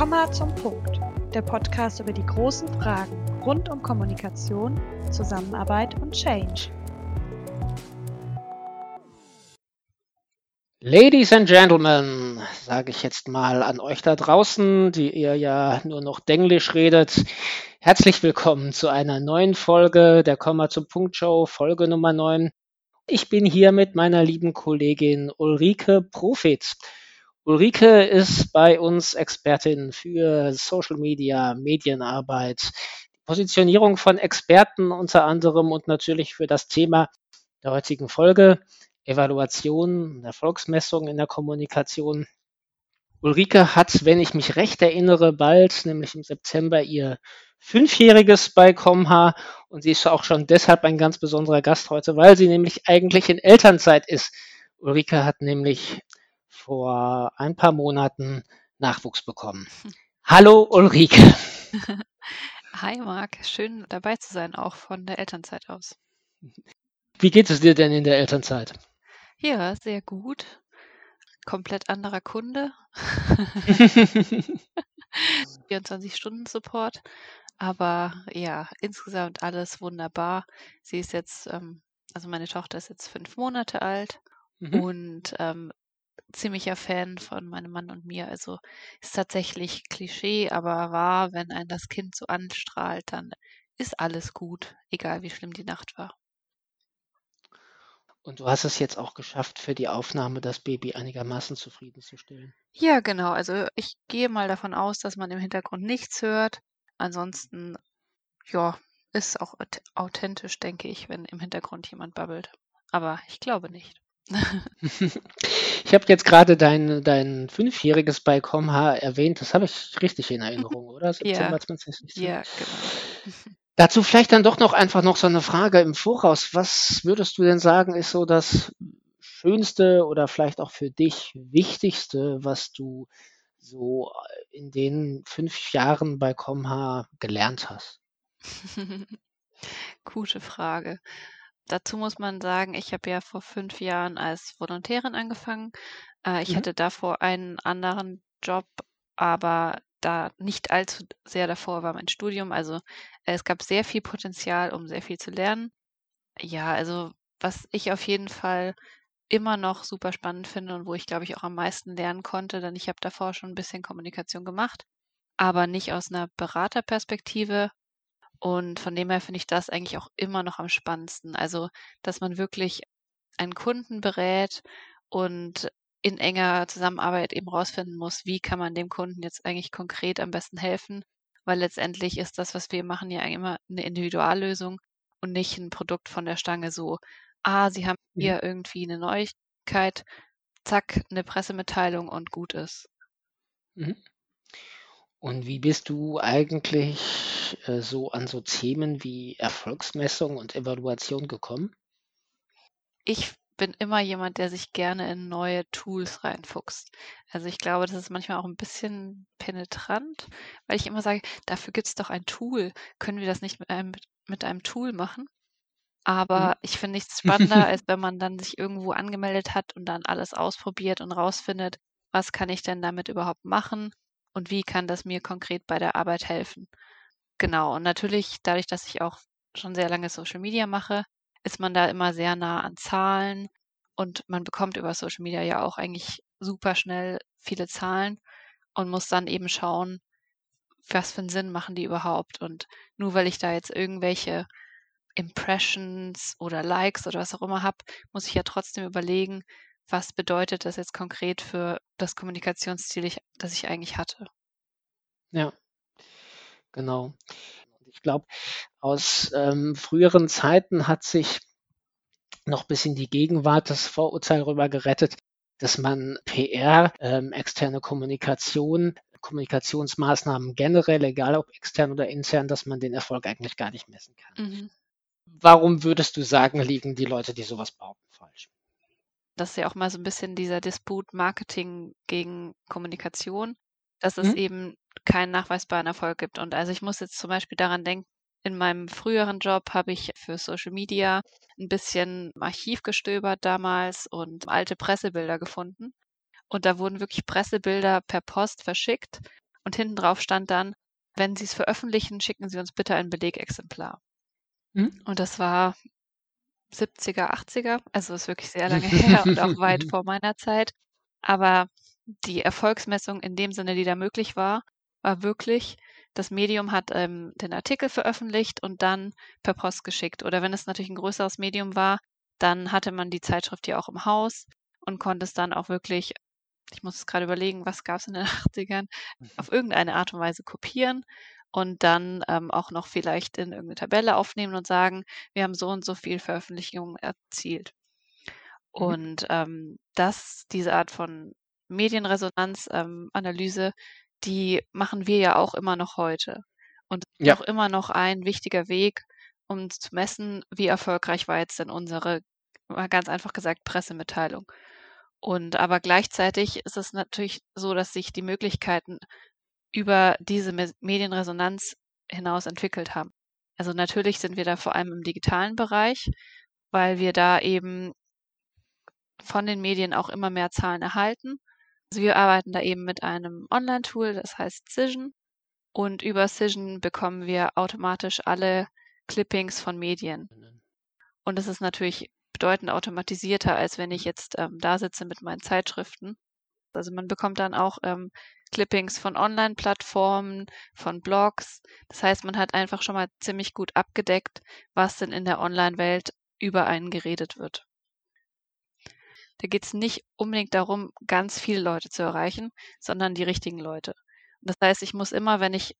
Komma zum Punkt. Der Podcast über die großen Fragen rund um Kommunikation, Zusammenarbeit und Change. Ladies and Gentlemen, sage ich jetzt mal an euch da draußen, die ihr ja nur noch Denglisch redet. Herzlich willkommen zu einer neuen Folge der Komma zum Punkt Show, Folge Nummer 9. Ich bin hier mit meiner lieben Kollegin Ulrike Profit. Ulrike ist bei uns Expertin für Social Media, Medienarbeit, Positionierung von Experten unter anderem und natürlich für das Thema der heutigen Folge, Evaluation, Erfolgsmessung in der Kommunikation. Ulrike hat, wenn ich mich recht erinnere, bald, nämlich im September, ihr Fünfjähriges bei Comha und sie ist auch schon deshalb ein ganz besonderer Gast heute, weil sie nämlich eigentlich in Elternzeit ist. Ulrike hat nämlich vor ein paar Monaten Nachwuchs bekommen. Hallo Ulrike. Hi Marc, schön dabei zu sein, auch von der Elternzeit aus. Wie geht es dir denn in der Elternzeit? Ja, sehr gut. Komplett anderer Kunde. 24-Stunden-Support. Aber ja, insgesamt alles wunderbar. Sie ist jetzt, ähm, also meine Tochter ist jetzt fünf Monate alt mhm. und ähm, ziemlicher Fan von meinem Mann und mir. Also ist tatsächlich Klischee, aber wahr, wenn ein das Kind so anstrahlt, dann ist alles gut, egal wie schlimm die Nacht war. Und du hast es jetzt auch geschafft, für die Aufnahme das Baby einigermaßen zufriedenzustellen. Ja, genau. Also ich gehe mal davon aus, dass man im Hintergrund nichts hört. Ansonsten, ja, ist auch authentisch, denke ich, wenn im Hintergrund jemand babbelt. Aber ich glaube nicht. Ich habe jetzt gerade dein, dein Fünfjähriges bei Comha erwähnt. Das habe ich richtig in Erinnerung, oder? September ja. 2016. Ja, genau. Dazu vielleicht dann doch noch einfach noch so eine Frage im Voraus. Was würdest du denn sagen, ist so das Schönste oder vielleicht auch für dich Wichtigste, was du so in den fünf Jahren bei Comha gelernt hast? Gute Frage. Dazu muss man sagen, ich habe ja vor fünf Jahren als Volontärin angefangen. Äh, ich Mhm. hatte davor einen anderen Job, aber da nicht allzu sehr davor war mein Studium. Also äh, es gab sehr viel Potenzial, um sehr viel zu lernen. Ja, also was ich auf jeden Fall immer noch super spannend finde und wo ich, glaube ich, auch am meisten lernen konnte, denn ich habe davor schon ein bisschen Kommunikation gemacht, aber nicht aus einer Beraterperspektive, und von dem her finde ich das eigentlich auch immer noch am spannendsten. Also, dass man wirklich einen Kunden berät und in enger Zusammenarbeit eben rausfinden muss, wie kann man dem Kunden jetzt eigentlich konkret am besten helfen, weil letztendlich ist das, was wir machen, ja immer eine Individuallösung und nicht ein Produkt von der Stange so, ah, Sie haben hier irgendwie eine Neuigkeit, zack, eine Pressemitteilung und gut ist. Mhm. Und wie bist du eigentlich äh, so an so Themen wie Erfolgsmessung und Evaluation gekommen? Ich bin immer jemand, der sich gerne in neue Tools reinfuchst. Also ich glaube, das ist manchmal auch ein bisschen penetrant, weil ich immer sage, dafür gibt es doch ein Tool. Können wir das nicht mit einem, mit einem Tool machen? Aber mhm. ich finde nichts spannender, als wenn man dann sich irgendwo angemeldet hat und dann alles ausprobiert und rausfindet, was kann ich denn damit überhaupt machen? Und wie kann das mir konkret bei der Arbeit helfen. Genau, und natürlich, dadurch, dass ich auch schon sehr lange Social Media mache, ist man da immer sehr nah an Zahlen und man bekommt über Social Media ja auch eigentlich super schnell viele Zahlen und muss dann eben schauen, was für einen Sinn machen die überhaupt. Und nur weil ich da jetzt irgendwelche Impressions oder Likes oder was auch immer habe, muss ich ja trotzdem überlegen, was bedeutet das jetzt konkret für das Kommunikationsziel, ich, das ich eigentlich hatte. Ja, genau. Ich glaube, aus ähm, früheren Zeiten hat sich noch bis in die Gegenwart das Vorurteil rüber gerettet, dass man PR, ähm, externe Kommunikation, Kommunikationsmaßnahmen generell, egal ob extern oder intern, dass man den Erfolg eigentlich gar nicht messen kann. Mhm. Warum würdest du sagen, liegen die Leute, die sowas falsch? Das ist ja auch mal so ein bisschen dieser Disput Marketing gegen Kommunikation, dass es mhm. eben keinen nachweisbaren Erfolg gibt. Und also ich muss jetzt zum Beispiel daran denken, in meinem früheren Job habe ich für Social Media ein bisschen Archiv gestöbert damals und alte Pressebilder gefunden. Und da wurden wirklich Pressebilder per Post verschickt. Und hinten drauf stand dann, wenn Sie es veröffentlichen, schicken Sie uns bitte ein Belegexemplar. Mhm. Und das war 70er, 80er, also ist wirklich sehr lange her und auch weit vor meiner Zeit. Aber die Erfolgsmessung in dem Sinne, die da möglich war, war wirklich, das Medium hat ähm, den Artikel veröffentlicht und dann per Post geschickt. Oder wenn es natürlich ein größeres Medium war, dann hatte man die Zeitschrift ja auch im Haus und konnte es dann auch wirklich, ich muss es gerade überlegen, was gab es in den 80ern, auf irgendeine Art und Weise kopieren und dann ähm, auch noch vielleicht in irgendeine Tabelle aufnehmen und sagen, wir haben so und so viel Veröffentlichungen erzielt. Mhm. Und ähm, das, diese Art von Medienresonanzanalyse, ähm, die machen wir ja auch immer noch heute. Und ja. auch immer noch ein wichtiger Weg, um zu messen, wie erfolgreich war jetzt denn unsere, ganz einfach gesagt, Pressemitteilung. Und aber gleichzeitig ist es natürlich so, dass sich die Möglichkeiten über diese Medienresonanz hinaus entwickelt haben. Also natürlich sind wir da vor allem im digitalen Bereich, weil wir da eben von den Medien auch immer mehr Zahlen erhalten. Also wir arbeiten da eben mit einem Online-Tool, das heißt Cision. Und über Cision bekommen wir automatisch alle Clippings von Medien. Und es ist natürlich bedeutend automatisierter, als wenn ich jetzt ähm, da sitze mit meinen Zeitschriften. Also man bekommt dann auch ähm, Clippings von Online-Plattformen, von Blogs. Das heißt, man hat einfach schon mal ziemlich gut abgedeckt, was denn in der Online-Welt über einen geredet wird. Da geht es nicht unbedingt darum, ganz viele Leute zu erreichen, sondern die richtigen Leute. Und das heißt, ich muss immer, wenn ich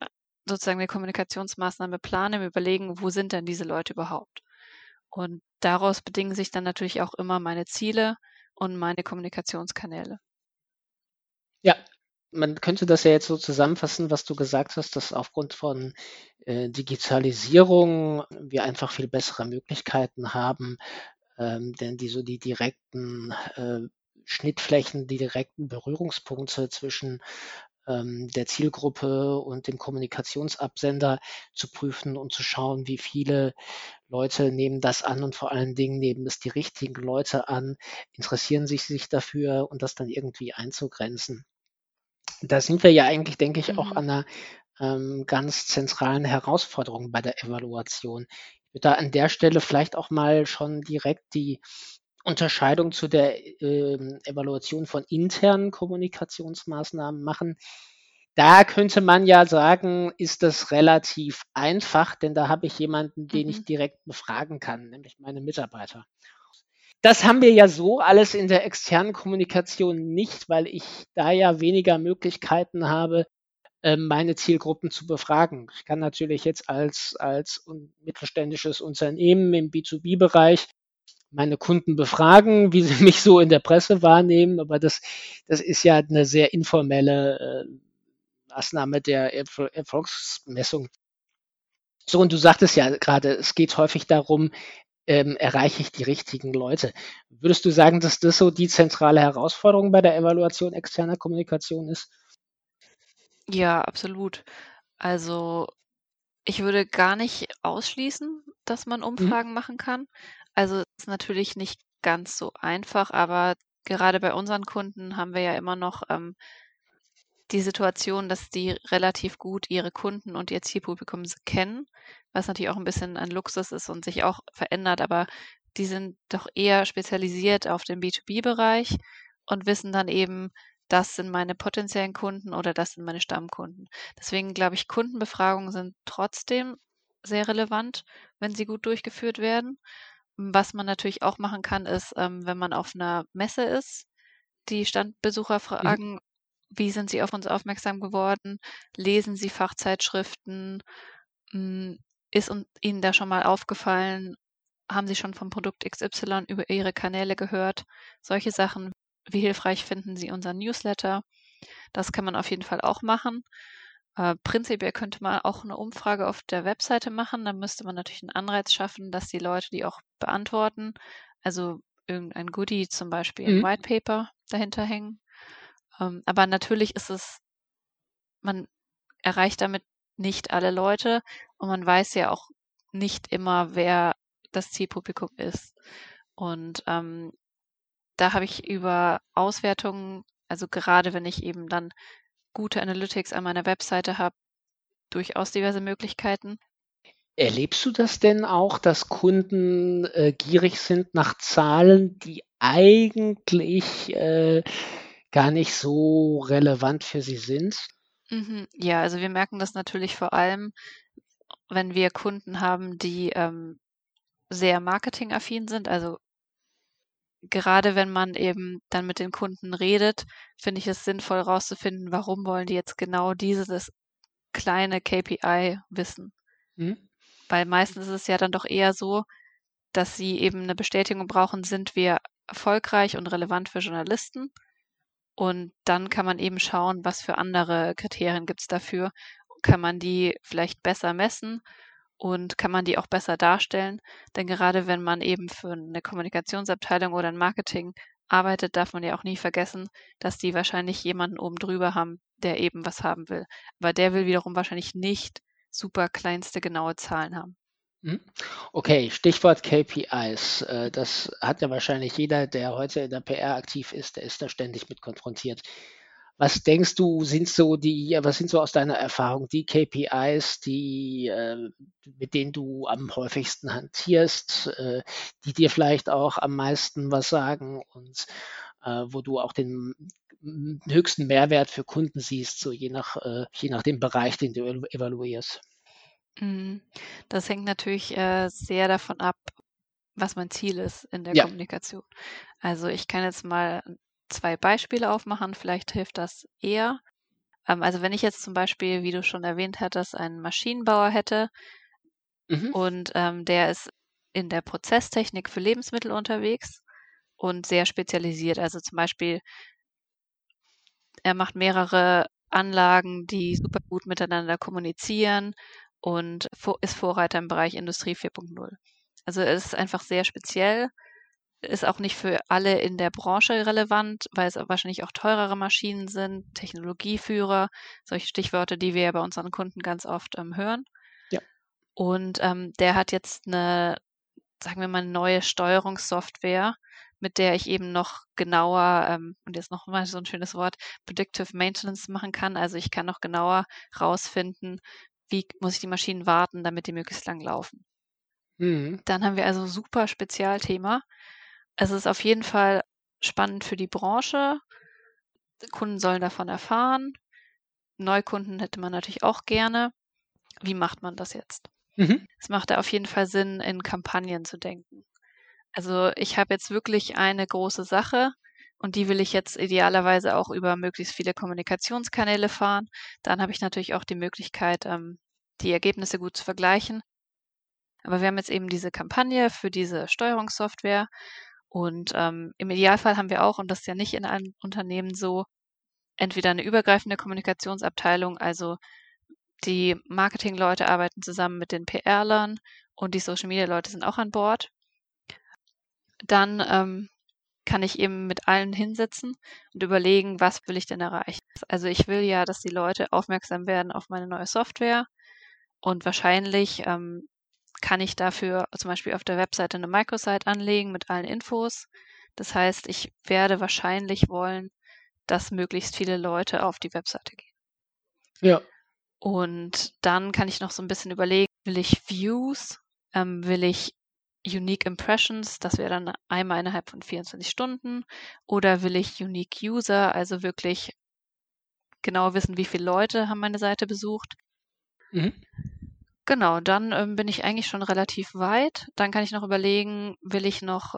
sozusagen eine Kommunikationsmaßnahme plane, mir überlegen, wo sind denn diese Leute überhaupt? Und daraus bedingen sich dann natürlich auch immer meine Ziele und meine Kommunikationskanäle. Ja, man könnte das ja jetzt so zusammenfassen, was du gesagt hast, dass aufgrund von äh, Digitalisierung wir einfach viel bessere Möglichkeiten haben, ähm, denn die so die direkten äh, Schnittflächen, die direkten Berührungspunkte zwischen der Zielgruppe und dem Kommunikationsabsender zu prüfen und zu schauen, wie viele Leute nehmen das an und vor allen Dingen nehmen es die richtigen Leute an, interessieren sich sich dafür und das dann irgendwie einzugrenzen da sind wir ja eigentlich, denke ich, auch mhm. an einer ähm, ganz zentralen Herausforderung bei der Evaluation. Ich würde da an der Stelle vielleicht auch mal schon direkt die Unterscheidung zu der ähm, Evaluation von internen Kommunikationsmaßnahmen machen. Da könnte man ja sagen, ist das relativ einfach, denn da habe ich jemanden, den mhm. ich direkt befragen kann, nämlich meine Mitarbeiter. Das haben wir ja so alles in der externen Kommunikation nicht, weil ich da ja weniger Möglichkeiten habe, ähm, meine Zielgruppen zu befragen. Ich kann natürlich jetzt als, als mittelständisches Unternehmen im B2B-Bereich meine Kunden befragen, wie sie mich so in der Presse wahrnehmen, aber das, das ist ja eine sehr informelle äh, Maßnahme der Erfolgsmessung. So, und du sagtest ja gerade, es geht häufig darum, ähm, erreiche ich die richtigen Leute. Würdest du sagen, dass das so die zentrale Herausforderung bei der Evaluation externer Kommunikation ist? Ja, absolut. Also ich würde gar nicht ausschließen, dass man mhm. Umfragen mhm. machen kann. Also es ist natürlich nicht ganz so einfach, aber gerade bei unseren Kunden haben wir ja immer noch ähm, die Situation, dass die relativ gut ihre Kunden und ihr Zielpublikum kennen, was natürlich auch ein bisschen ein Luxus ist und sich auch verändert, aber die sind doch eher spezialisiert auf den B2B-Bereich und wissen dann eben, das sind meine potenziellen Kunden oder das sind meine Stammkunden. Deswegen glaube ich, Kundenbefragungen sind trotzdem sehr relevant, wenn sie gut durchgeführt werden. Was man natürlich auch machen kann, ist, ähm, wenn man auf einer Messe ist, die Standbesucher mhm. fragen, mhm. wie sind sie auf uns aufmerksam geworden? Lesen sie Fachzeitschriften? Hm, ist Ihnen da schon mal aufgefallen? Haben Sie schon vom Produkt XY über Ihre Kanäle gehört? Solche Sachen. Wie hilfreich finden Sie unseren Newsletter? Das kann man auf jeden Fall auch machen. Äh, prinzipiell könnte man auch eine Umfrage auf der Webseite machen. Da müsste man natürlich einen Anreiz schaffen, dass die Leute die auch beantworten. Also irgendein Goodie, zum Beispiel ein mhm. White Paper dahinter hängen. Ähm, aber natürlich ist es, man erreicht damit nicht alle Leute und man weiß ja auch nicht immer, wer das Zielpublikum ist. Und ähm, da habe ich über Auswertungen, also gerade wenn ich eben dann gute Analytics an meiner Webseite habe, durchaus diverse Möglichkeiten. Erlebst du das denn auch, dass Kunden äh, gierig sind nach Zahlen, die eigentlich äh, gar nicht so relevant für sie sind? Mhm. Ja, also wir merken das natürlich vor allem, wenn wir Kunden haben, die ähm, sehr marketingaffin sind. Also gerade wenn man eben dann mit den Kunden redet, finde ich es sinnvoll herauszufinden, warum wollen die jetzt genau dieses kleine KPI wissen. Mhm. Weil meistens ist es ja dann doch eher so, dass sie eben eine Bestätigung brauchen, sind wir erfolgreich und relevant für Journalisten. Und dann kann man eben schauen, was für andere Kriterien gibt es dafür. Kann man die vielleicht besser messen und kann man die auch besser darstellen? Denn gerade wenn man eben für eine Kommunikationsabteilung oder ein Marketing arbeitet, darf man ja auch nie vergessen, dass die wahrscheinlich jemanden oben drüber haben, der eben was haben will. Aber der will wiederum wahrscheinlich nicht super kleinste genaue Zahlen haben. Hm? Okay, Stichwort KPIs. Äh, das hat ja wahrscheinlich jeder, der heute in der PR aktiv ist, der ist da ständig mit konfrontiert. Was denkst du, sind so die, was sind so aus deiner Erfahrung die KPIs, die, äh, mit denen du am häufigsten hantierst, äh, die dir vielleicht auch am meisten was sagen und wo du auch den höchsten Mehrwert für Kunden siehst, so je nach, je nach dem Bereich, den du evaluierst? Mhm. Das hängt natürlich äh, sehr davon ab, was mein Ziel ist in der Ja. Kommunikation. Also ich kann jetzt mal zwei Beispiele aufmachen, vielleicht hilft das eher. Ähm, also wenn ich jetzt zum Beispiel, wie du schon erwähnt hattest, einen Maschinenbauer hätte Mhm. und ähm, der ist in der Prozesstechnik für Lebensmittel unterwegs und sehr spezialisiert. Also zum Beispiel, er macht mehrere Anlagen, die super gut miteinander kommunizieren und ist Vorreiter im Bereich Industrie 4.0. Also es ist einfach sehr speziell, ist auch nicht für alle in der Branche relevant, weil es wahrscheinlich auch teurere Maschinen sind, Technologieführer, solche Stichworte, die wir ja bei unseren Kunden ganz oft ähm, hören. Ja. Und ähm, der hat jetzt eine, sagen wir mal, neue Steuerungssoftware, mit der ich eben noch genauer, ähm, und jetzt noch mal so ein schönes Wort, Predictive Maintenance machen kann. Also ich kann noch genauer rausfinden, wie muss ich die Maschinen warten, damit die möglichst lang laufen. Mhm. Dann haben wir also super Spezialthema. Es ist auf jeden Fall spannend für die Branche. Kunden sollen davon erfahren. Neukunden hätte man natürlich auch gerne. Wie macht man das jetzt? Mhm. Es macht auf jeden Fall Sinn, in Kampagnen zu denken. Also ich habe jetzt wirklich eine große Sache und die will ich jetzt idealerweise auch über möglichst viele Kommunikationskanäle fahren. Dann habe ich natürlich auch die Möglichkeit, ähm, die Ergebnisse gut zu vergleichen. Aber wir haben jetzt eben diese Kampagne für diese Steuerungssoftware und ähm, im Idealfall haben wir auch, und das ist ja nicht in allen Unternehmen so, entweder eine übergreifende Kommunikationsabteilung, also die Marketingleute arbeiten zusammen mit den PR-Lern und die Social-Media-Leute sind auch an Bord. Dann ähm, kann ich eben mit allen hinsetzen und überlegen, was will ich denn erreichen. Also ich will ja, dass die Leute aufmerksam werden auf meine neue Software und wahrscheinlich ähm, kann ich dafür zum Beispiel auf der Webseite eine Microsite anlegen mit allen Infos. Das heißt, ich werde wahrscheinlich wollen, dass möglichst viele Leute auf die Webseite gehen. Ja. Und dann kann ich noch so ein bisschen überlegen, will ich Views, ähm, will ich Unique Impressions, das wäre dann einmal innerhalb von 24 Stunden. Oder will ich Unique User, also wirklich genau wissen, wie viele Leute haben meine Seite besucht. Mhm. Genau, dann ähm, bin ich eigentlich schon relativ weit. Dann kann ich noch überlegen, will ich noch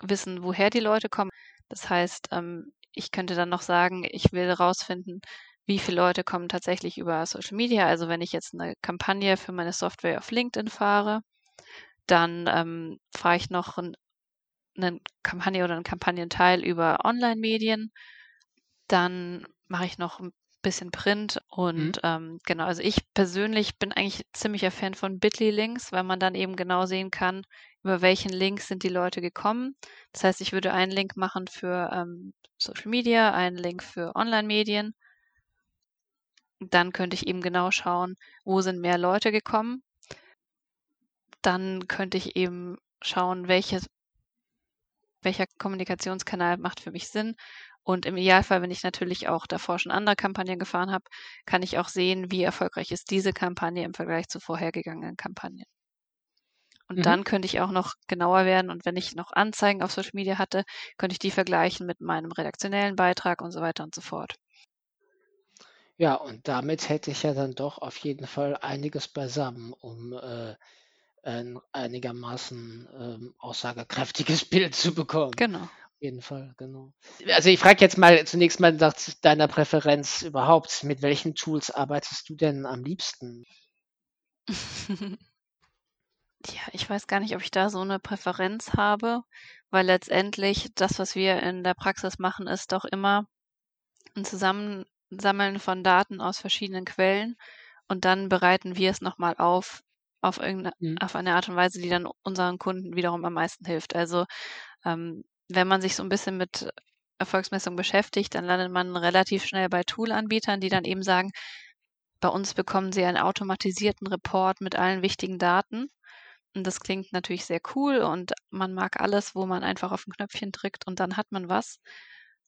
wissen, woher die Leute kommen. Das heißt, ähm, ich könnte dann noch sagen, ich will herausfinden, wie viele Leute kommen tatsächlich über Social Media. Also wenn ich jetzt eine Kampagne für meine Software auf LinkedIn fahre, dann ähm, fahre ich noch ein, eine Kampagne oder einen Kampagnenteil über Online-Medien. Dann mache ich noch ein bisschen Print und mhm. ähm, genau, also ich persönlich bin eigentlich ziemlicher Fan von Bitly-Links, weil man dann eben genau sehen kann, über welchen Link sind die Leute gekommen. Das heißt, ich würde einen Link machen für ähm, Social Media, einen Link für Online-Medien. Dann könnte ich eben genau schauen, wo sind mehr Leute gekommen dann könnte ich eben schauen, welches, welcher Kommunikationskanal macht für mich Sinn Und im Idealfall, wenn ich natürlich auch davor schon andere Kampagnen gefahren habe, kann ich auch sehen, wie erfolgreich ist diese Kampagne im Vergleich zu vorhergegangenen Kampagnen. Und mhm. dann könnte ich auch noch genauer werden. Und wenn ich noch Anzeigen auf Social Media hatte, könnte ich die vergleichen mit meinem redaktionellen Beitrag und so weiter und so fort. Ja, und damit hätte ich ja dann doch auf jeden Fall einiges beisammen, um äh, ein einigermaßen ähm, aussagekräftiges Bild zu bekommen. Genau. Auf jeden Fall, genau. Also ich frage jetzt mal zunächst mal nach deiner Präferenz überhaupt. Mit welchen Tools arbeitest du denn am liebsten? Ja, ich weiß gar nicht, ob ich da so eine Präferenz habe, weil letztendlich das, was wir in der Praxis machen, ist doch immer ein Zusammensammeln von Daten aus verschiedenen Quellen und dann bereiten wir es nochmal auf auf irgendeine Mhm. auf eine Art und Weise, die dann unseren Kunden wiederum am meisten hilft. Also, ähm, wenn man sich so ein bisschen mit Erfolgsmessung beschäftigt, dann landet man relativ schnell bei Toolanbietern, die dann eben sagen: „Bei uns bekommen Sie einen automatisierten Report mit allen wichtigen Daten.“ Und das klingt natürlich sehr cool und man mag alles, wo man einfach auf 'n Knöpfchen drückt und dann hat man was.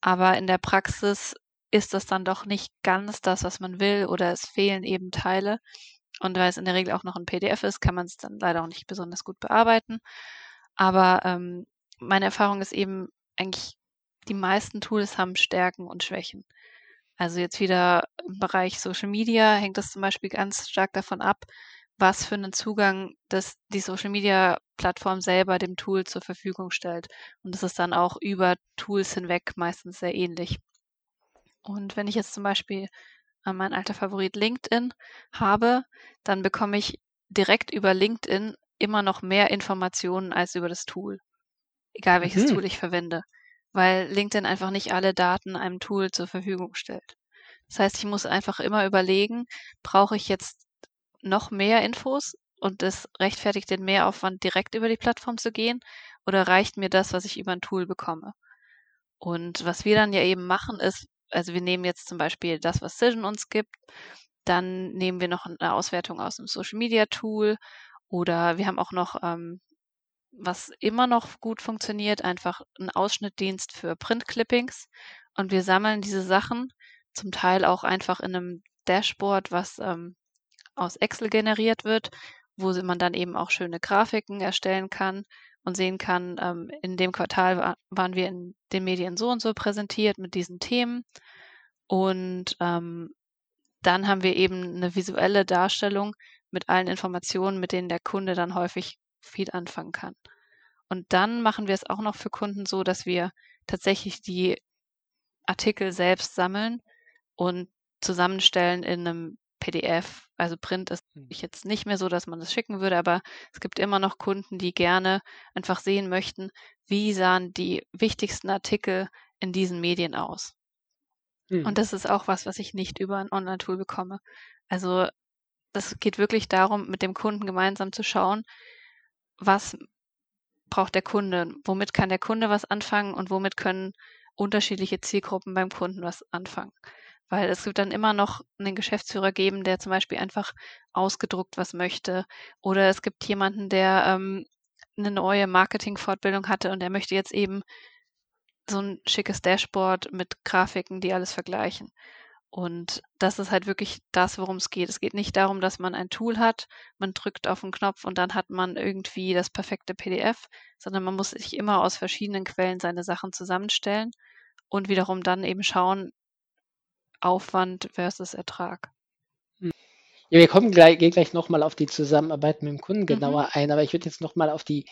Aber in der Praxis ist das dann doch nicht ganz das, was man will oder es fehlen eben Teile. Und weil es in der Regel auch noch ein PDF ist, kann man es dann leider auch nicht besonders gut bearbeiten. Aber ähm, meine Erfahrung ist eben eigentlich, die meisten Tools haben Stärken und Schwächen. Also jetzt wieder im Bereich Social Media hängt das zum Beispiel ganz stark davon ab, was für einen Zugang das die Social Media Plattform selber dem Tool zur Verfügung stellt. Und das ist dann auch über Tools hinweg meistens sehr ähnlich. Und wenn ich jetzt zum Beispiel äh, mein alter Favorit LinkedIn habe, dann bekomme ich direkt über LinkedIn immer noch mehr Informationen als über das Tool. Egal welches mhm. Tool ich verwende. Weil LinkedIn einfach nicht alle Daten einem Tool zur Verfügung stellt. Das heißt, ich muss einfach immer überlegen, brauche ich jetzt noch mehr Infos und es rechtfertigt den Mehraufwand, direkt über die Plattform zu gehen oder reicht mir das, was ich über ein Tool bekomme? Und was wir dann ja eben machen, ist, also wir nehmen jetzt zum Beispiel das, was Cision uns gibt, dann nehmen wir noch eine Auswertung aus dem Social Media Tool oder wir haben auch noch, ähm, was immer noch gut funktioniert, einfach einen Ausschnittdienst für Print-Clippings und wir sammeln diese Sachen zum Teil auch einfach in einem Dashboard, was ähm, aus Excel generiert wird, wo man dann eben auch schöne Grafiken erstellen kann und sehen kann, ähm, in dem Quartal war, waren wir in den Medien so und so präsentiert mit diesen Themen. Und ähm, dann haben wir eben eine visuelle Darstellung mit allen Informationen, mit denen der Kunde dann häufig viel anfangen kann. Und dann machen wir es auch noch für Kunden so, dass wir tatsächlich die Artikel selbst sammeln und zusammenstellen in einem PDF. Also Print ist hm. jetzt nicht mehr so, dass man das schicken würde, aber es gibt immer noch Kunden, die gerne einfach sehen möchten, wie sahen die wichtigsten Artikel in diesen Medien aus. Mhm. Und das ist auch was, was ich nicht über ein Online-Tool bekomme. Also das geht wirklich darum, mit dem Kunden gemeinsam zu schauen, was braucht der Kunde, womit kann der Kunde was anfangen und womit können unterschiedliche Zielgruppen beim Kunden was anfangen. Weil es wird dann immer noch einen Geschäftsführer geben, der zum Beispiel einfach ausgedruckt was möchte. Oder es gibt jemanden, der ähm, eine neue Marketing-Fortbildung hatte und der möchte jetzt eben so ein schickes Dashboard mit Grafiken, die alles vergleichen. Und das ist halt wirklich das, worum es geht. Es geht nicht darum, dass man ein Tool hat, man drückt auf einen Knopf und dann hat man irgendwie das perfekte PDF, sondern man muss sich immer aus verschiedenen Quellen seine Sachen zusammenstellen und wiederum dann eben schauen, Aufwand versus Ertrag. Hm. Ja, wir kommen gleich, gehen gleich nochmal auf die Zusammenarbeit mit dem Kunden mhm. genauer mhm. ein, aber ich würde jetzt nochmal auf die,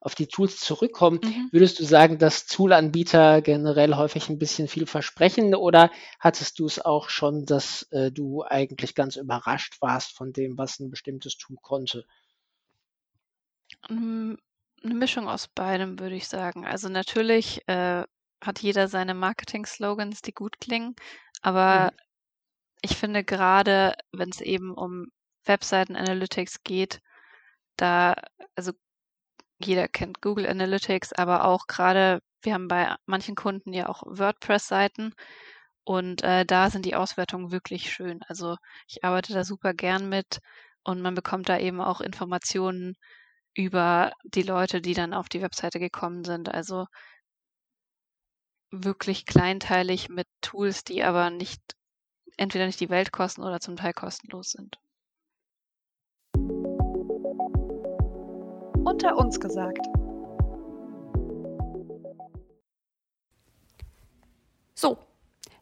auf die Tools zurückkommen. Mhm. Würdest du sagen, dass Toolanbieter generell häufig ein bisschen viel versprechen oder hattest du es auch schon, dass äh, du eigentlich ganz überrascht warst von dem, was ein bestimmtes Tool konnte? Hm, eine Mischung aus beidem, würde ich sagen. Also natürlich äh, hat jeder seine Marketing-Slogans, die gut klingen. Aber mhm. ich finde gerade, wenn es eben um Webseiten Analytics geht, da, also jeder kennt Google Analytics, aber auch gerade, wir haben bei manchen Kunden ja auch WordPress-Seiten und äh, da sind die Auswertungen wirklich schön. Also ich arbeite da super gern mit und man bekommt da eben auch Informationen über die Leute, die dann auf die Webseite gekommen sind. Also wirklich kleinteilig mit Tools, die aber nicht entweder nicht die Welt kosten oder zum Teil kostenlos sind. Unter uns gesagt. So,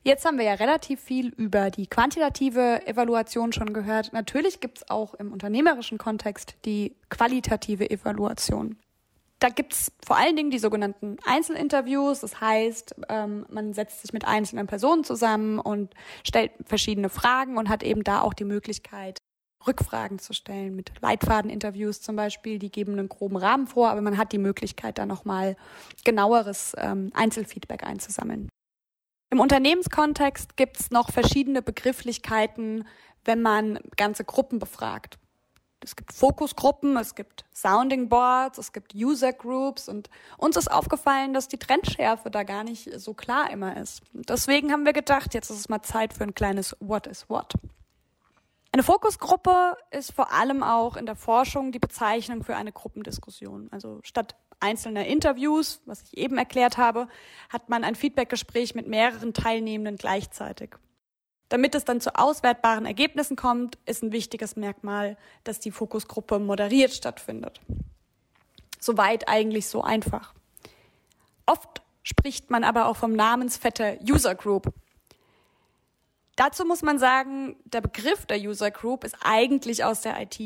jetzt haben wir ja relativ viel über die quantitative Evaluation schon gehört. Natürlich gibt es auch im unternehmerischen Kontext die qualitative Evaluation. Da gibt es vor allen Dingen die sogenannten Einzelinterviews. Das heißt, ähm, man setzt sich mit einzelnen Personen zusammen und stellt verschiedene Fragen und hat eben da auch die Möglichkeit, Rückfragen zu stellen. Mit Leitfadeninterviews zum Beispiel, die geben einen groben Rahmen vor, aber man hat die Möglichkeit, da nochmal genaueres ähm, Einzelfeedback einzusammeln. Im Unternehmenskontext gibt es noch verschiedene Begrifflichkeiten, wenn man ganze Gruppen befragt. Es gibt Fokusgruppen, es gibt Sounding Boards, es gibt User Groups und uns ist aufgefallen, dass die Trendschärfe da gar nicht so klar immer ist. Deswegen haben wir gedacht, jetzt ist es mal Zeit für ein kleines What is What. Eine Fokusgruppe ist vor allem auch in der Forschung die Bezeichnung für eine Gruppendiskussion. Also statt einzelner Interviews, was ich eben erklärt habe, hat man ein Feedbackgespräch mit mehreren Teilnehmenden gleichzeitig. Damit es dann zu auswertbaren Ergebnissen kommt, ist ein wichtiges Merkmal, dass die Fokusgruppe moderiert stattfindet. Soweit eigentlich so einfach. Oft spricht man aber auch vom Namensvetter User Group. Dazu muss man sagen, der Begriff der User Group ist eigentlich aus der IT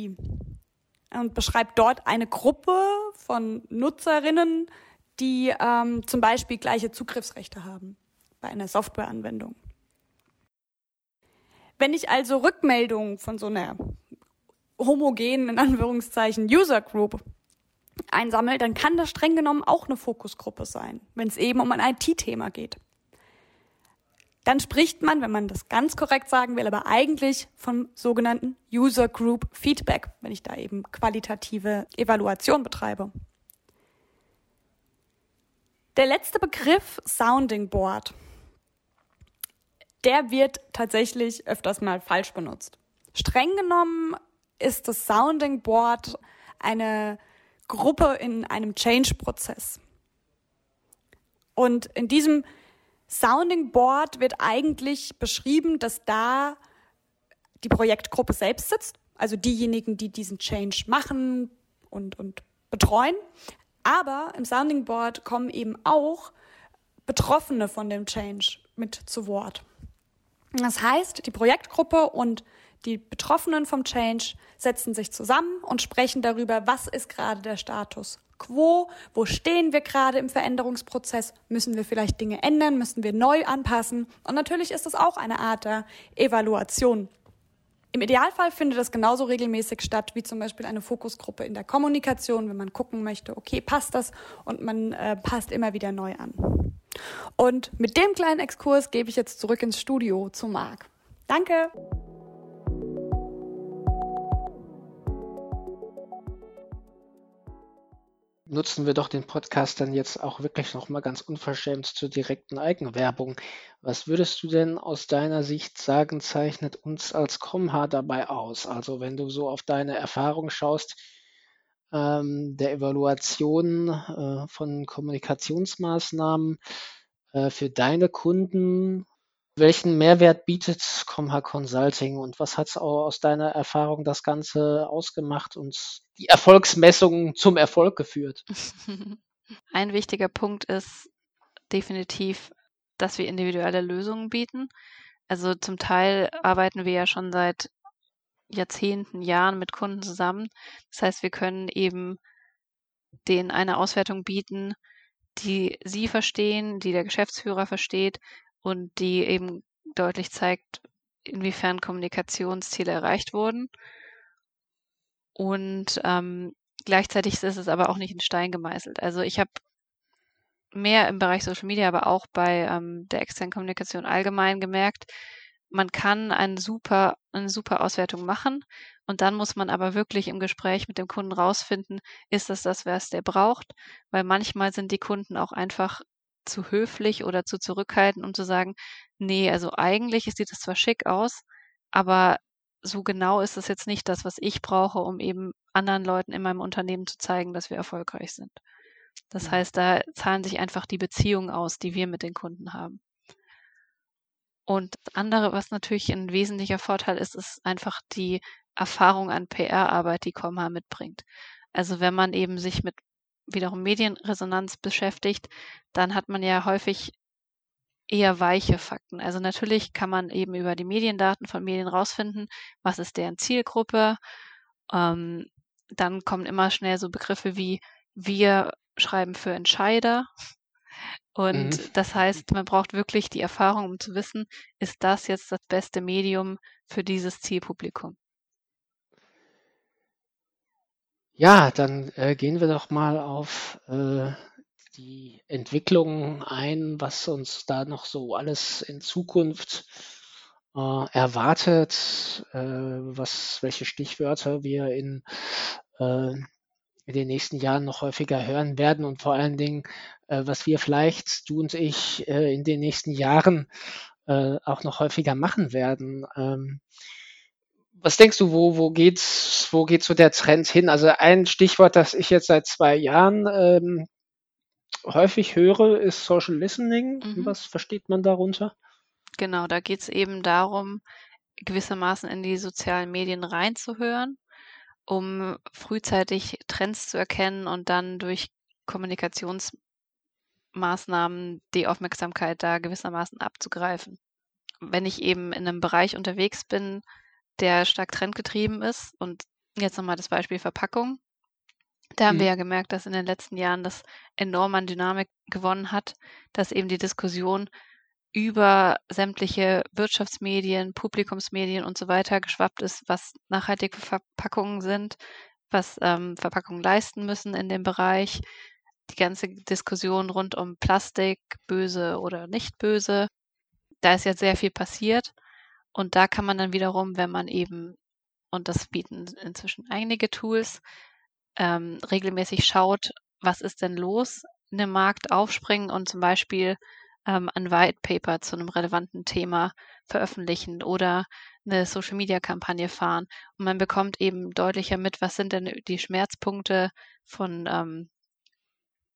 und beschreibt dort eine Gruppe von Nutzerinnen, die ähm, zum Beispiel gleiche Zugriffsrechte haben bei einer Softwareanwendung. Wenn ich also Rückmeldungen von so einer homogenen, in Anführungszeichen, User Group einsammle, dann kann das streng genommen auch eine Fokusgruppe sein, wenn es eben um ein IT-Thema geht. Dann spricht man, wenn man das ganz korrekt sagen will, aber eigentlich vom sogenannten User Group Feedback, wenn ich da eben qualitative Evaluation betreibe. Der letzte Begriff Sounding Board, der wird tatsächlich öfters mal falsch benutzt. Streng genommen ist das Sounding Board eine Gruppe in einem Change-Prozess. Und in diesem Sounding Board wird eigentlich beschrieben, dass da die Projektgruppe selbst sitzt, also diejenigen, die diesen Change machen und, und betreuen. Aber im Sounding Board kommen eben auch Betroffene von dem Change mit zu Wort. Das heißt, die Projektgruppe und die Betroffenen vom Change setzen sich zusammen und sprechen darüber, was ist gerade der Status quo, wo stehen wir gerade im Veränderungsprozess, müssen wir vielleicht Dinge ändern, müssen wir neu anpassen. Und natürlich ist das auch eine Art der Evaluation. Im Idealfall findet das genauso regelmäßig statt wie zum Beispiel eine Fokusgruppe in der Kommunikation, wenn man gucken möchte, okay, passt das und man äh, passt immer wieder neu an. Und mit dem kleinen Exkurs gebe ich jetzt zurück ins Studio zu Marc. Danke! Nutzen wir doch den Podcast dann jetzt auch wirklich nochmal ganz unverschämt zur direkten Eigenwerbung. Was würdest du denn aus deiner Sicht sagen, zeichnet uns als Comha dabei aus? Also wenn du so auf deine Erfahrung schaust, ähm, der Evaluation äh, von Kommunikationsmaßnahmen äh, für deine Kunden, welchen Mehrwert bietet Comha Consulting und was hat aus deiner Erfahrung das Ganze ausgemacht und die Erfolgsmessung zum Erfolg geführt? Ein wichtiger Punkt ist definitiv, dass wir individuelle Lösungen bieten. Also zum Teil arbeiten wir ja schon seit Jahrzehnten, Jahren mit Kunden zusammen. Das heißt, wir können eben denen eine Auswertung bieten, die sie verstehen, die der Geschäftsführer versteht und die eben deutlich zeigt, inwiefern Kommunikationsziele erreicht wurden. Und ähm, gleichzeitig ist es aber auch nicht in Stein gemeißelt. Also ich habe mehr im Bereich Social Media, aber auch bei ähm, der externen Kommunikation allgemein gemerkt, man kann eine super, eine super Auswertung machen und dann muss man aber wirklich im Gespräch mit dem Kunden rausfinden, ist das das, was der braucht? Weil manchmal sind die Kunden auch einfach zu höflich oder zu zurückhaltend, um zu sagen, nee, also eigentlich sieht es zwar schick aus, aber so genau ist es jetzt nicht das, was ich brauche, um eben anderen Leuten in meinem Unternehmen zu zeigen, dass wir erfolgreich sind. Das heißt, da zahlen sich einfach die Beziehungen aus, die wir mit den Kunden haben. Und das andere, was natürlich ein wesentlicher Vorteil ist, ist einfach die Erfahrung an PR-Arbeit, die Comma mitbringt. Also wenn man eben sich mit wiederum Medienresonanz beschäftigt, dann hat man ja häufig eher weiche Fakten. Also natürlich kann man eben über die Mediendaten von Medien rausfinden, was ist deren Zielgruppe. Ähm, dann kommen immer schnell so Begriffe wie wir schreiben für Entscheider. Und Mhm. das heißt, man braucht wirklich die Erfahrung, um zu wissen, ist das jetzt das beste Medium für dieses Zielpublikum. Ja, dann äh, gehen wir doch mal auf äh, die Entwicklung ein, was uns da noch so alles in Zukunft äh, erwartet, äh, was, welche Stichwörter wir in, äh, in den nächsten Jahren noch häufiger hören werden und vor allen Dingen, äh, was wir vielleicht, du und ich, äh, in den nächsten Jahren äh, auch noch häufiger machen werden. Ähm, was denkst du, wo, wo geht's, wo geht so der Trend hin? Also ein Stichwort, das ich jetzt seit zwei Jahren ähm, häufig höre, ist Social Listening. Mhm. Was versteht man darunter? Genau, da geht es eben darum, gewissermaßen in die sozialen Medien reinzuhören, um frühzeitig Trends zu erkennen und dann durch Kommunikationsmaßnahmen die Aufmerksamkeit da gewissermaßen abzugreifen. Wenn ich eben in einem Bereich unterwegs bin, der stark trendgetrieben ist und jetzt nochmal das Beispiel Verpackung. Da haben wir Mhm. ja gemerkt, dass in den letzten Jahren das enorm an Dynamik gewonnen hat, dass eben die Diskussion über sämtliche Wirtschaftsmedien, Publikumsmedien und so weiter geschwappt ist, was nachhaltige Verpackungen sind, was ähm, Verpackungen leisten müssen in dem Bereich. Die ganze Diskussion rund um Plastik, böse oder nicht böse. Da ist jetzt sehr viel passiert. Und da kann man dann wiederum, wenn man eben, und das bieten inzwischen einige Tools, ähm, regelmäßig schaut, was ist denn los in dem Markt, aufspringen und zum Beispiel ähm, ein White Paper zu einem relevanten Thema veröffentlichen oder eine Social Media Kampagne fahren. Und man bekommt eben deutlicher mit, was sind denn die Schmerzpunkte von ähm,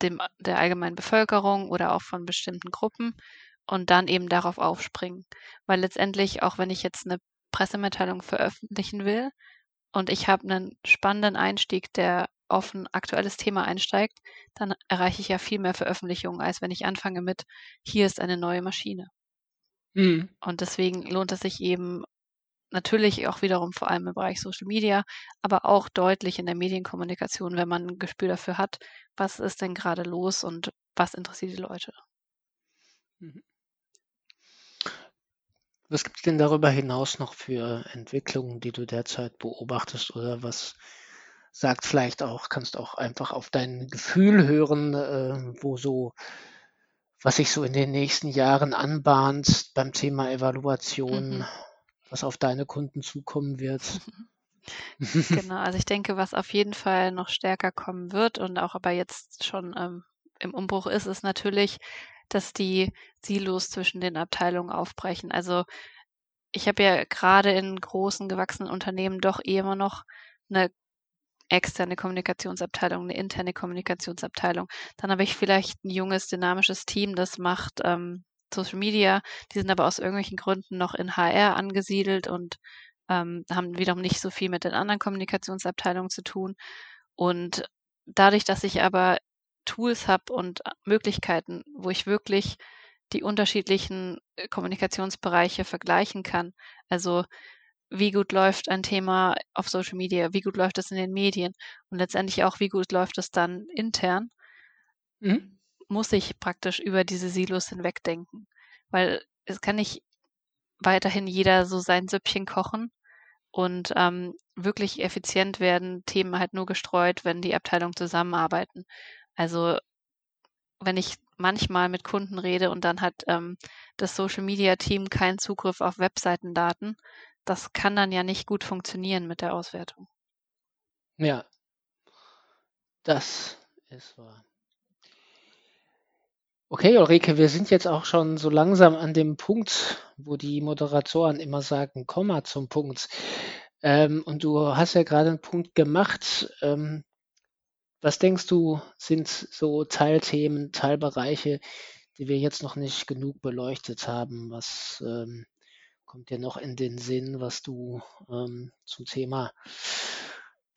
dem, der allgemeinen Bevölkerung oder auch von bestimmten Gruppen und dann eben darauf aufspringen. Weil letztendlich, auch wenn ich jetzt eine Pressemitteilung veröffentlichen will und ich habe einen spannenden Einstieg, der auf ein aktuelles Thema einsteigt, dann erreiche ich ja viel mehr Veröffentlichungen, als wenn ich anfange mit, hier ist eine neue Maschine. Mhm. Und deswegen lohnt es sich eben natürlich auch wiederum vor allem im Bereich Social Media, aber auch deutlich in der Medienkommunikation, wenn man ein Gespür dafür hat, was ist denn gerade los und was interessiert die Leute. Was gibt es denn darüber hinaus noch für Entwicklungen, die du derzeit beobachtest oder was sagt vielleicht auch, kannst auch einfach auf dein Gefühl hören, äh, wo so, was sich so in den nächsten Jahren anbahnt beim Thema Evaluation, Mhm. was auf deine Kunden zukommen wird? Genau, also ich denke, was auf jeden Fall noch stärker kommen wird und auch aber jetzt schon ähm, im Umbruch ist, ist natürlich, dass die Silos zwischen den Abteilungen aufbrechen. Also ich habe ja gerade in großen gewachsenen Unternehmen doch eh immer noch eine externe Kommunikationsabteilung, eine interne Kommunikationsabteilung. Dann habe ich vielleicht ein junges, dynamisches Team, das macht ähm, Social Media. Die sind aber aus irgendwelchen Gründen noch in HR angesiedelt und ähm, haben wiederum nicht so viel mit den anderen Kommunikationsabteilungen zu tun. Und dadurch, dass ich aber Tools habe und Möglichkeiten, wo ich wirklich die unterschiedlichen äh, Kommunikationsbereiche vergleichen kann. Also wie gut läuft ein Thema auf Social Media, wie gut läuft es in den Medien und letztendlich auch, wie gut läuft es dann intern, Mhm. muss ich praktisch über diese Silos hinwegdenken. Weil es kann nicht weiterhin jeder so sein Süppchen kochen und ähm, wirklich effizient werden Themen halt nur gestreut, wenn die Abteilungen zusammenarbeiten. Also wenn ich manchmal mit Kunden rede und dann hat ähm, das Social Media Team keinen Zugriff auf Webseitendaten, das kann dann ja nicht gut funktionieren mit der Auswertung. Ja, das ist wahr. Okay, Ulrike, wir sind jetzt auch schon so langsam an dem Punkt, wo die Moderatoren immer sagen, komm mal zum Punkt. Ähm, und du hast ja gerade einen Punkt gemacht. Ähm, Was denkst du, sind so Teilthemen, Teilbereiche, die wir jetzt noch nicht genug beleuchtet haben? Was ähm, kommt dir noch in den Sinn, was du ähm, zum Thema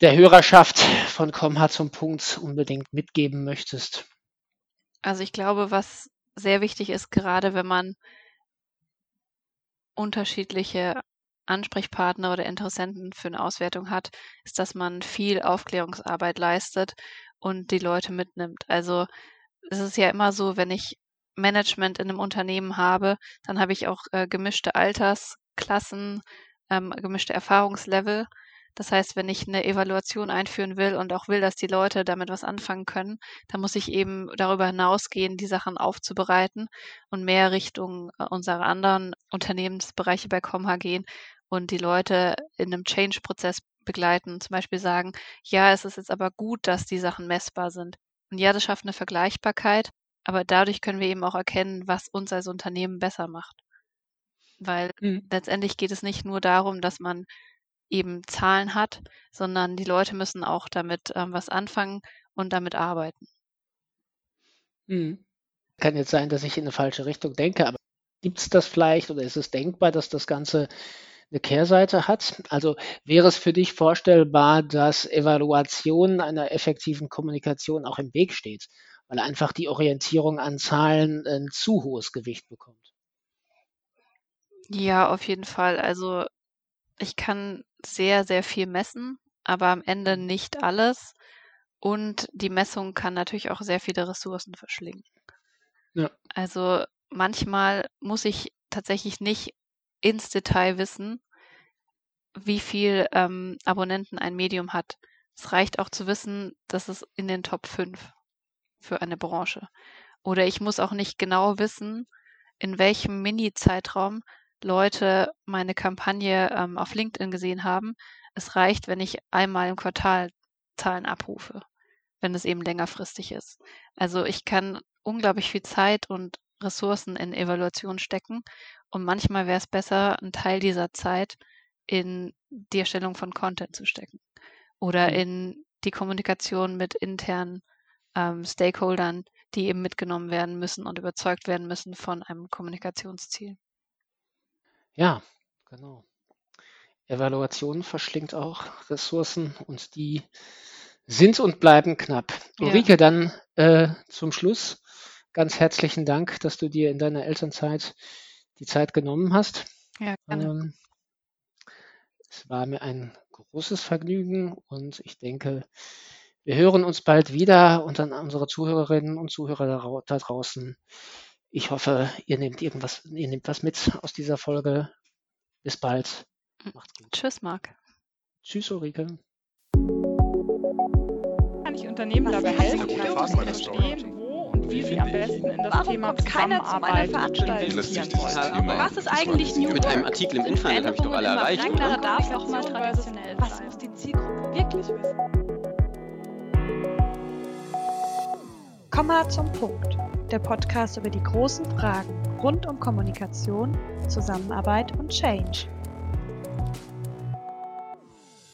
der Hörerschaft von Komma zum Punkt unbedingt mitgeben möchtest? Also ich glaube, was sehr wichtig ist, gerade wenn man unterschiedliche Ansprechpartner oder Interessenten für eine Auswertung hat, ist, dass man viel Aufklärungsarbeit leistet und die Leute mitnimmt. Also es ist ja immer so, wenn ich Management in einem Unternehmen habe, dann habe ich auch äh, gemischte Altersklassen, ähm, gemischte Erfahrungslevel. Das heißt, wenn ich eine Evaluation einführen will und auch will, dass die Leute damit was anfangen können, dann muss ich eben darüber hinausgehen, die Sachen aufzubereiten und mehr Richtung äh, unserer anderen Unternehmensbereiche bei Comha gehen und die Leute in einem Change-Prozess begleiten. Zum Beispiel sagen, ja, es ist jetzt aber gut, dass die Sachen messbar sind. Und ja, das schafft eine Vergleichbarkeit, aber dadurch können wir eben auch erkennen, was uns als Unternehmen besser macht. Weil mhm. letztendlich geht es nicht nur darum, dass man eben Zahlen hat, sondern die Leute müssen auch damit ähm, was anfangen und damit arbeiten. Mhm. Kann jetzt sein, dass ich in eine falsche Richtung denke, aber gibt es das vielleicht oder ist es denkbar, dass das Ganze eine Kehrseite hat? Also wäre es für dich vorstellbar, dass Evaluation einer effektiven Kommunikation auch im Weg steht, weil einfach die Orientierung an Zahlen ein zu hohes Gewicht bekommt? Ja, auf jeden Fall. Also ich kann sehr, sehr viel messen, aber am Ende mhm. nicht alles. Und die Messung kann natürlich auch sehr viele Ressourcen verschlingen. Ja. Also manchmal muss ich tatsächlich nicht ins Detail wissen, wie viel ähm, Abonnenten ein Medium hat. Es reicht auch zu wissen, dass es in den Top 5 für eine Branche. Oder ich muss auch nicht genau wissen, in welchem Mini-Zeitraum Leute meine Kampagne ähm, auf LinkedIn gesehen haben. Es reicht, wenn ich einmal im Quartal Zahlen abrufe, wenn es eben längerfristig ist. Also ich kann unglaublich viel Zeit und Ressourcen in Evaluation stecken und manchmal wäre es besser, einen Teil dieser Zeit in die Erstellung von Content zu stecken oder mhm. in die Kommunikation mit internen ähm, Stakeholdern, die eben mitgenommen werden müssen und überzeugt werden müssen von einem Kommunikationsziel. Ja, genau. Evaluation verschlingt auch Ressourcen und die sind und bleiben knapp. Ja. Ulrike, dann äh, zum Schluss ganz herzlichen Dank, dass du dir in deiner Elternzeit die Zeit genommen hast. Ja, gerne. Ähm, es war mir ein großes Vergnügen und ich denke, wir hören uns bald wieder und an unsere Zuhörerinnen und Zuhörer da, draußen. Ich hoffe, ihr nehmt irgendwas, ihr nehmt was mit aus dieser Folge. Bis bald. Macht's gut. Tschüss, Marc. Tschüss, Ulrike. Kann ich Unternehmen dabei helfen, wie sie am besten in das Warum Thema Zusammenarbeit investieren wollen? Was ist eigentlich New Mit einem Artikel im Internet habe ich doch alle erreicht, oder? darf auch mal traditionell Was muss die Zielgruppe wirklich wissen? Komma zum Punkt der Podcast über die großen Fragen rund um Kommunikation, Zusammenarbeit und Change.